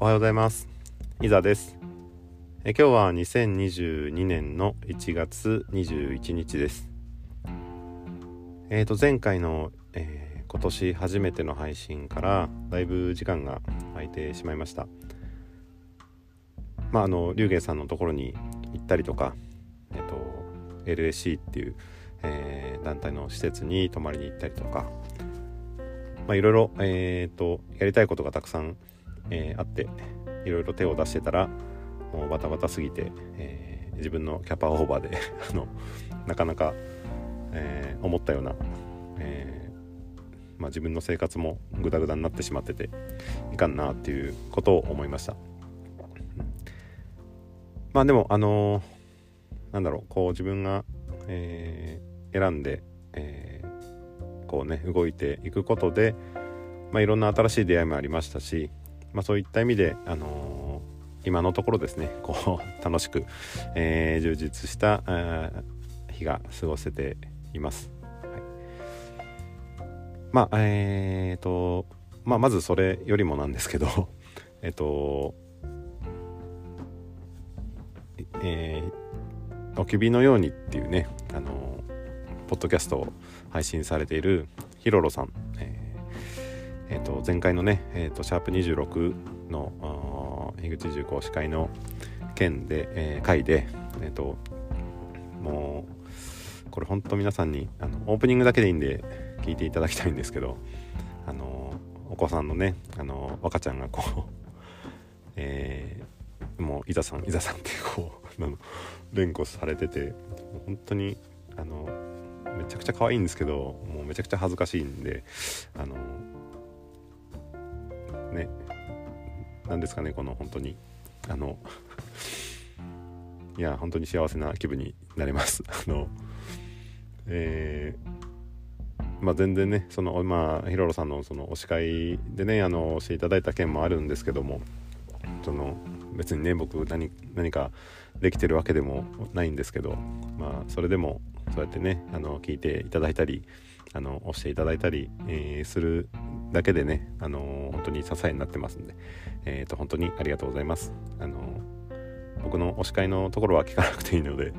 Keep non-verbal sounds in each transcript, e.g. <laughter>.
おはようございます。伊沢です。え今日は2022年の1月21日です。えーと前回の、えー、今年初めての配信からだいぶ時間が空いてしまいました。まああの龍玄さんのところに行ったりとかえっ、ー、と LSC っていう、えー、団体の施設に泊まりに行ったりとかまあいろいろえっ、とやりたいことがたくさんえー、あっていろいろ手を出してたらもうバタバタすぎて、えー、自分のキャパオーバーで <laughs> あのなかなか、えー、思ったような、えまあ、自分の生活もグダグダになってしまってていかんなっていうことを思いました。まあでもあのなんだろうこう自分が、え選んで、えこうね動いていくことで、まあ、いろんな新しい出会いもありましたしまあ、そういった意味で、あのー、今のところですねこう <laughs> 楽しく、えー、充実した日が過ごせています。はい、まあえーとまあ、まずそれよりもなんですけど <laughs> えっとえー、おきびのようにっていうね、あのポッドキャストを配信されているヒロロさん、えーと、前回のね、えーと、シャープ26の樋口重工司会の件で、えー、回で、えーと、もうこれ本当皆さんにあのオープニングだけでいいんで聞いていただきたいんですけどあのお子さんのねあの若ちゃんがこう、<laughs> えー、もういざさんいざさんってこう連呼されてて本当にあのめちゃくちゃ可愛いんですけどもうめちゃくちゃ恥ずかしいんであのね何ですかねこの本当に。あのいや本当に幸せな気分になります。<laughs> あのえー、まあ全然ねそのまあヒロロさんのそのお司会でねあのしていただいた件もあるんですけどもその別にね僕何何かできてるわけでもないんですけどまあそれでもそうやってねあの聞いていただいたりあの押していただいたり、えー、するだけでね、あのー、本当に支えになってますんで、えーと、本当にありがとうございます。あのー、僕の推し会のところは聞かなくていいので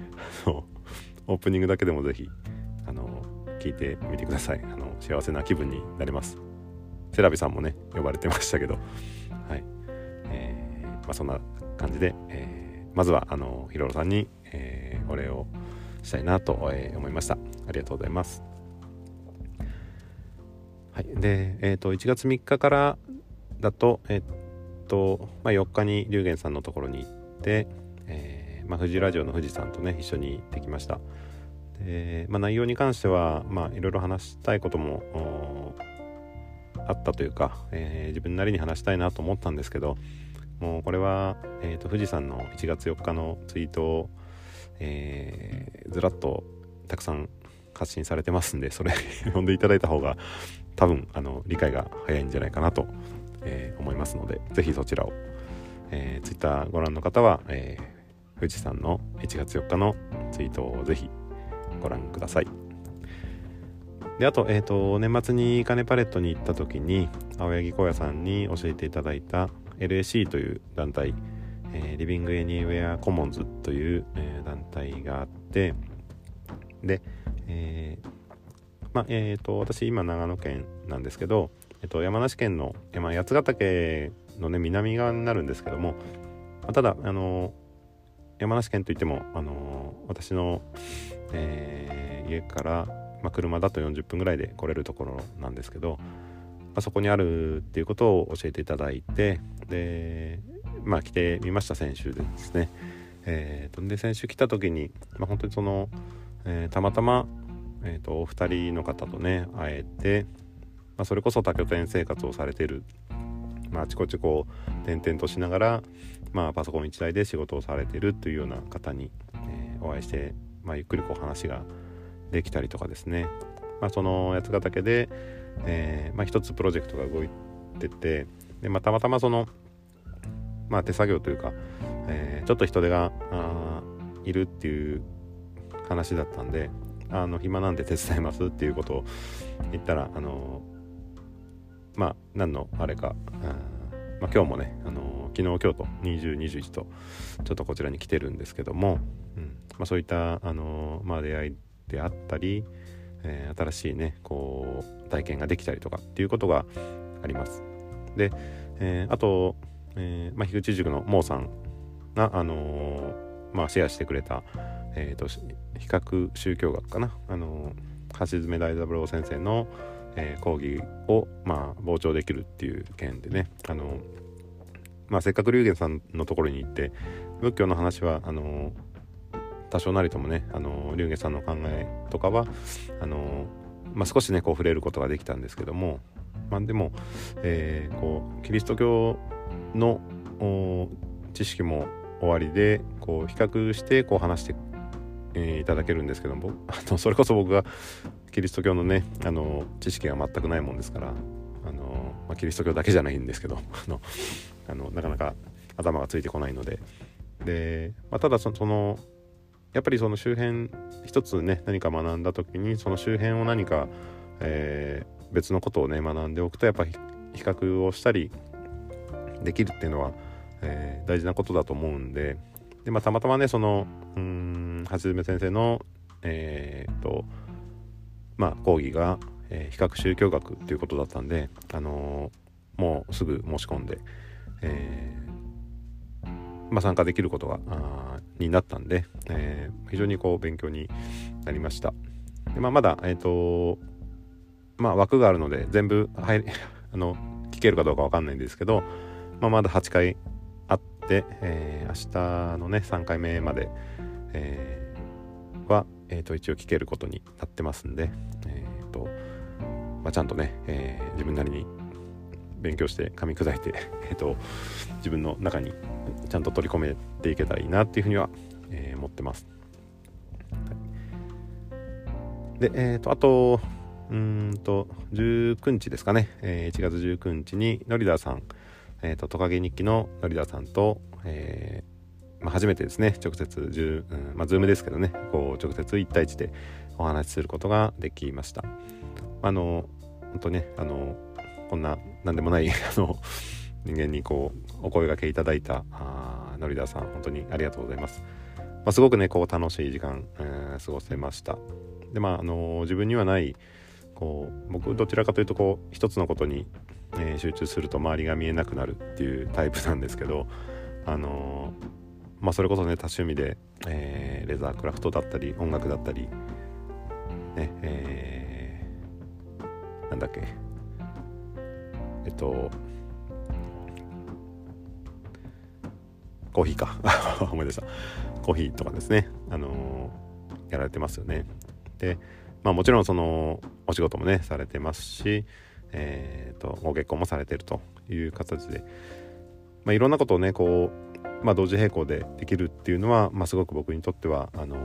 オープニングだけでもぜひ、あの聞いてみてください。あの幸せな気分になれます。セラビさんもね呼ばれてましたけど、はいえーまあ、そんな感じで、えー、まずはあのヒロロさんに、えー、お礼をしたいなと、思いました。ありがとうございます。はい、で、えーと、1月3日からだと,、えーとまあ、4日に龍玄さんのところに行って、えーまあ、富士ラジオの富士山とね一緒に行ってきました。で、まあ、内容に関しては、まあ、いろいろ話したいこともあったというか、えー、自分なりに話したいなと思ったんですけどもうこれは、えーと、富士山の1月4日のツイートを、えー、ずらっとたくさん発信されてますんでそれ <laughs> 読んでいただいた方が多分あの理解が早いんじゃないかなと、えー、思いますので是非そちらを、えー、Twitter ご覧の方は、えー、富士山の1月4日のツイートを是非ご覧ください。であと,、えーと、年末に金パレットに行った時に青柳小屋さんに教えていただいた LAC という団体、えー、リビングエニウェアコモンズという、えー、団体があってで、えー、まあえーと、私今長野県なんですけど、えーと、山梨県の、まあ、八ヶ岳の、ね、南側になるんですけども、まあ、ただあの山梨県といってもあの私の、えー、家から、まあ、車だと40分ぐらいで来れるところなんですけど、まあ、そこにあるっていうことを教えていただいてでまあ来てみました先週ですね。えーと、で先週来た時に、まあ、本当にその、えー、たまたまえーと、お二人の方とね会えて、まあ、それこそ多拠点生活をされてる、まあ、ちこちこう転々としながら、まあ、パソコン1台で仕事をされてるというような方に、えー、お会いして、まあ、ゆっくりこう話ができたりとかですね、まあ、その八ヶ岳で、えーまあ、一つプロジェクトが動いててで、まあ、たまたまその、まあ、手作業というか、えー、ちょっと人手がいるっていう話だったんであの暇なんで手伝いますっていうことを言ったらあのまあ何のあれか、まあ、今日もねあの昨日今日と2021とちょっとこちらに来てるんですけども、うんまあ、そういった、あのまあ、出会いであったり、えー、新しいねこう体験ができたりとかっていうことがあります。で、えー、あと、えーまあ、樋口塾のモーさんが、あのまあ、シェアしてくれた、えーと、比較宗教学かな、あの橋爪大三郎先生の、えー、講義を、まあ、傍聴できるっていう件でね、あのまあ、せっかく龍玄さんのところに行って仏教の話はあの多少なりともねあの龍玄さんの考えとかはあの、まあ、少しねこう触れることができたんですけども、まあ、でも、えー、こうキリスト教の知識も終わりでこう比較してこう話して、えー、いただけるんですけども。<laughs> あのそれこそ僕がキリスト教のねあの知識が全くないもんですからあの、まあ、キリスト教だけじゃないんですけど <laughs> あのあのなかなか頭がついてこないので。で、まあ、ただそのやっぱりその周辺一つね何か学んだ時にその周辺を何か、えー、別のことをね学んでおくとやっぱ比較をしたりできるっていうのは、えー、大事なことだと思うんで。で、まあ、たまたまねそのうん橋爪先生のえー、っとまあ講義が、えー、比較宗教学っていうことだったんで、あのー、もうすぐ申し込んで、えー、まあ、参加できることがになったんで、え、非常にこう勉強になりました。でまあ、まだ、えーとまあ、枠があるので全部入 <laughs> あの聞けるかどうか分かんないんですけど、まあ、まだ8回あって、え、明日のね3回目まで、えー、は、えー、と一応聞けることになってますんで、えーとまあ、ちゃんとね、えー、自分なりに勉強して噛み砕いて、<laughs> えーと、自分の中にちゃんと取り込めていけたらいいなっていうふうには、えー、思ってます。で、えーと、あとうんと19日ですかね、えー、1月19日にノリダーさん、えーと、トカゲ日記のノリダーさんと、えーまあ、初めてですね直接10、うんまあ、ズームですけどねこう直接1対1でお話しすることができました。あの本当ねあのこんな何でもない <laughs> あの人間にこうお声がけいただいたあのりださん本当にありがとうございます、まあ、すごくねこう楽しい時間、えー、過ごせましたでまああの自分にはないこう僕どちらかというとこう一つのことに、えー、集中すると周りが見えなくなるっていうタイプなんですけどあのまあそれこそね多趣味で、えー、レザークラフトだったり音楽だったりねえー、なんだっけ。えっとコーヒーか。<laughs> 思い出した。コーヒーとかですね。あのー、やられてますよね。でまあもちろんそのお仕事もねされてますしえーと、ご結婚もされてるという形で、まあ、いろんなことをねこう、まあ、同時並行でできるっていうのは、まあ、すごく僕にとってはあのー、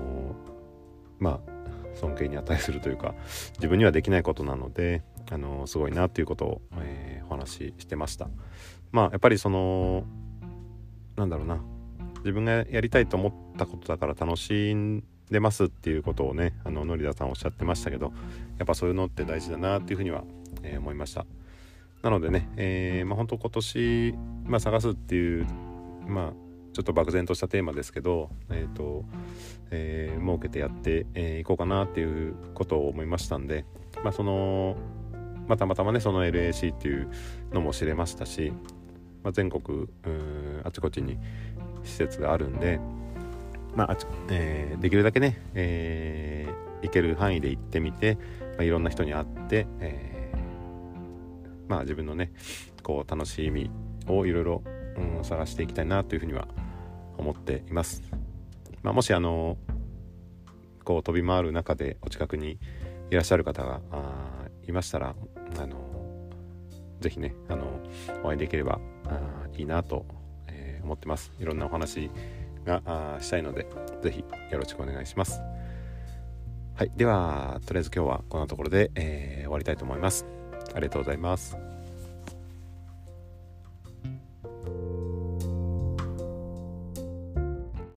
まあ尊敬に値するというか自分にはできないことなので、あのー、すごいなっていうことを、えー、お話ししてました。まあやっぱりそのなんだろうな自分がやりたいと思ったことだから楽しんでますっていうことをねあのノリダさんおっしゃってましたけどやっぱそういうのって大事だなっていうふうには、えー、思いました。なのでね、えー、まあ本当今年、まあ、探すっていうまあちょっと漠然としたテーマですけど、えーとえー、設けてやってい、えー、こうかなっていうことを思いましたんで、まあ、その、ま、たまたまねその LAC っていうのも知れましたし、まあ、全国あちこちに施設があるんで、まあえー、できるだけね、えー、行ける範囲で行ってみて、まあ、いろんな人に会って、えー、まあ、自分のねこう楽しみをいろいろ、うん、探していきたいなというふうには思っています。まあ、もしあのこう飛び回る中でお近くにいらっしゃる方がいましたらあのぜひねあのお会いできればいいなと、え、思ってます。いろんなお話がしたいのでぜひよろしくお願いします。はいではとりあえず今日はこんなところで、えー、終わりたいと思います。ありがとうございます。